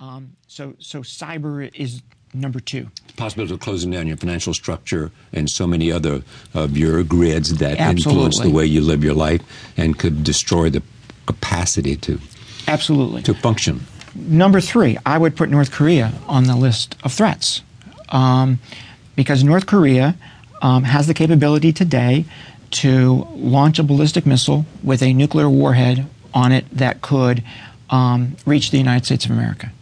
Um, so, so cyber is number two. Possibility of closing down your financial structure and so many other of your grids that Absolutely. influence the way you live your life and could destroy the capacity to Absolutely. to function. Number three, I would put North Korea on the list of threats um, because North Korea um, has the capability today to launch a ballistic missile with a nuclear warhead on it that could um, reach the United States of America.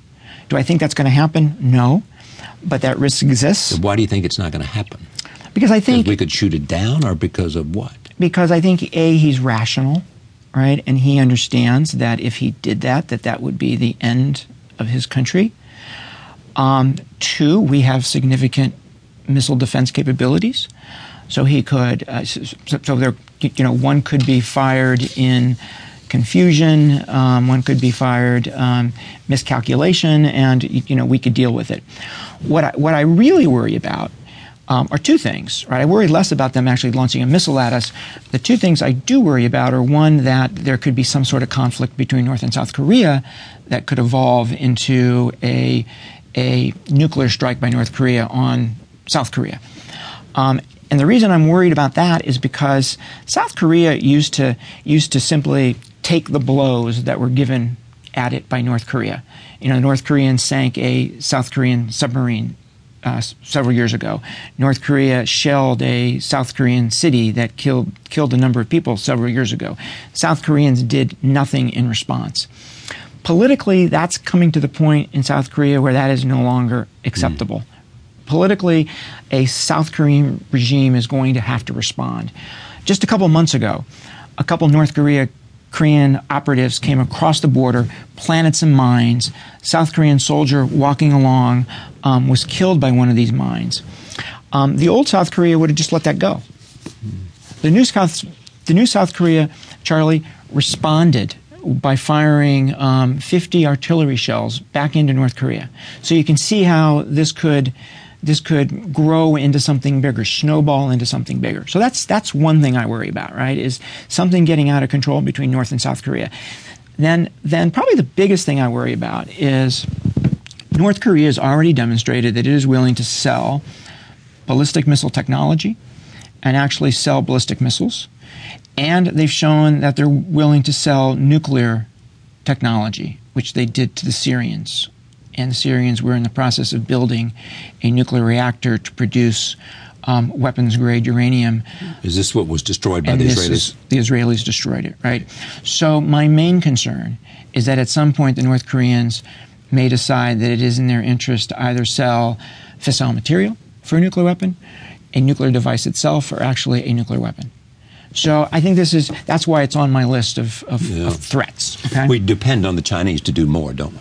Do I think that's going to happen? No, but that risk exists Why do you think it's not going to happen? because I Because think we could shoot it down, or because of what? because I think a he's rational, right, and he understands that if he did that, that that would be the end of his country. Um, two, we have significant missile defense capabilities, so he could. Uh, so, so- so there, you know, one could be fired in confusion, um, one could be fired um, miscalculation, and you know we could deal with it. What I, what I really worry about um, are two things, right? I worry less about them actually launching a missile at us. The two things I do worry about are one, that there could be some sort of conflict between North and South Korea that could evolve into a, a nuclear strike by North Korea on South Korea. Um, and the reason I'm worried about that is because South Korea used to used to simply take the blows that were given at it by North Korea. You know, the North Koreans sank a South Korean submarine uh, several years ago. North Korea shelled a South Korean city that killed killed a number of people several years ago. South Koreans did nothing in response. Politically, that's coming to the point in South Korea where that is no longer acceptable. Politically, a South Korean regime is going to have to respond. Just a couple months ago, a couple North Korea Korean operatives came across the border, planted some mines. South Korean soldier walking along um, was killed by one of these mines. Um, the old South Korea would have just let that go. The new South, the new South Korea, Charlie, responded by firing um, 50 artillery shells back into North Korea. So you can see how this could this could grow into something bigger, snowball into something bigger. So that's that's one thing I worry about, right? Is something getting out of control between North and South Korea. Then then probably the biggest thing I worry about is North Korea has already demonstrated that it is willing to sell ballistic missile technology and actually sell ballistic missiles. And they've shown that they're willing to sell nuclear technology, which they did to the Syrians. And the Syrians were in the process of building a nuclear reactor to produce um, weapons grade uranium. Is this what was destroyed by And the Israelis? is- the Israelis destroyed it, right? So my main concern is that at some point the North Koreans may decide that it is in their interest to either sell fissile material for a nuclear weapon, a nuclear device itself, or actually a nuclear weapon. So I think this is that's why it's on my list of, of, Yeah. of threats. Okay? We depend on the Chinese to do more, don't we?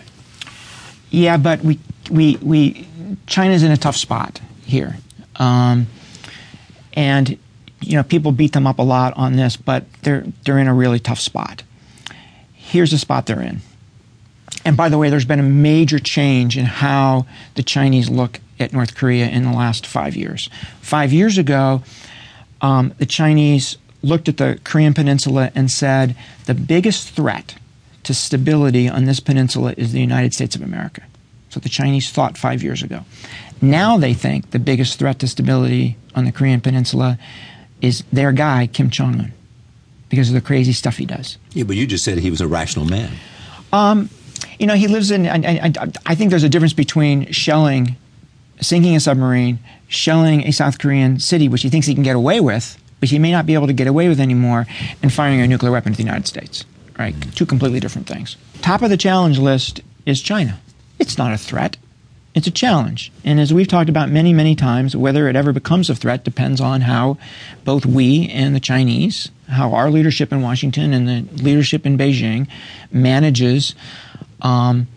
Yeah, but we we we China's in a tough spot here, um, and you know people beat them up a lot on this, but they're they're in a really tough spot. Here's the spot they're in. And by the way, there's been a major change in how the Chinese look at North Korea in the last five years. Five years ago, um, the Chinese looked at the Korean Peninsula and said the biggest threat to stability on this peninsula is the United States of America. So the Chinese thought five years ago. Now they think the biggest threat to stability on the Korean Peninsula is their guy, Kim Jong un, because of the crazy stuff he does. Yeah, but you just said he was a rational man. Um, You know, he lives in. I, I, I think there's a difference between shelling, sinking a submarine, shelling a South Korean city, which he thinks he can get away with, which he may not be able to get away with anymore, and firing a nuclear weapon at the United States. Right? Two completely different things. Top of the challenge list is China. It's not a threat. It's a challenge. And as we've talked about many, many times, whether it ever becomes a threat depends on how both we and the Chinese, how our leadership in Washington and the leadership in Beijing manages um,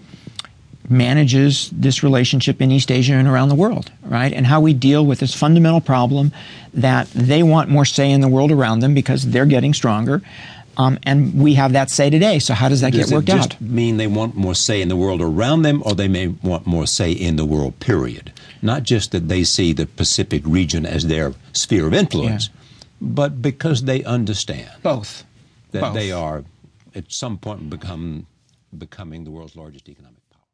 manages this relationship in East Asia and around the world, right? And how we deal with this fundamental problem that they want more say in the world around them because they're getting stronger. Um, and we have that say today. So how does that Does get worked it just out? mean they want more say in the world around them, or they may want more say in the world, period? Not just that they see the Pacific region as their sphere of influence, but because they understand Both. that Both. they are, at some point, become becoming the world's largest economic.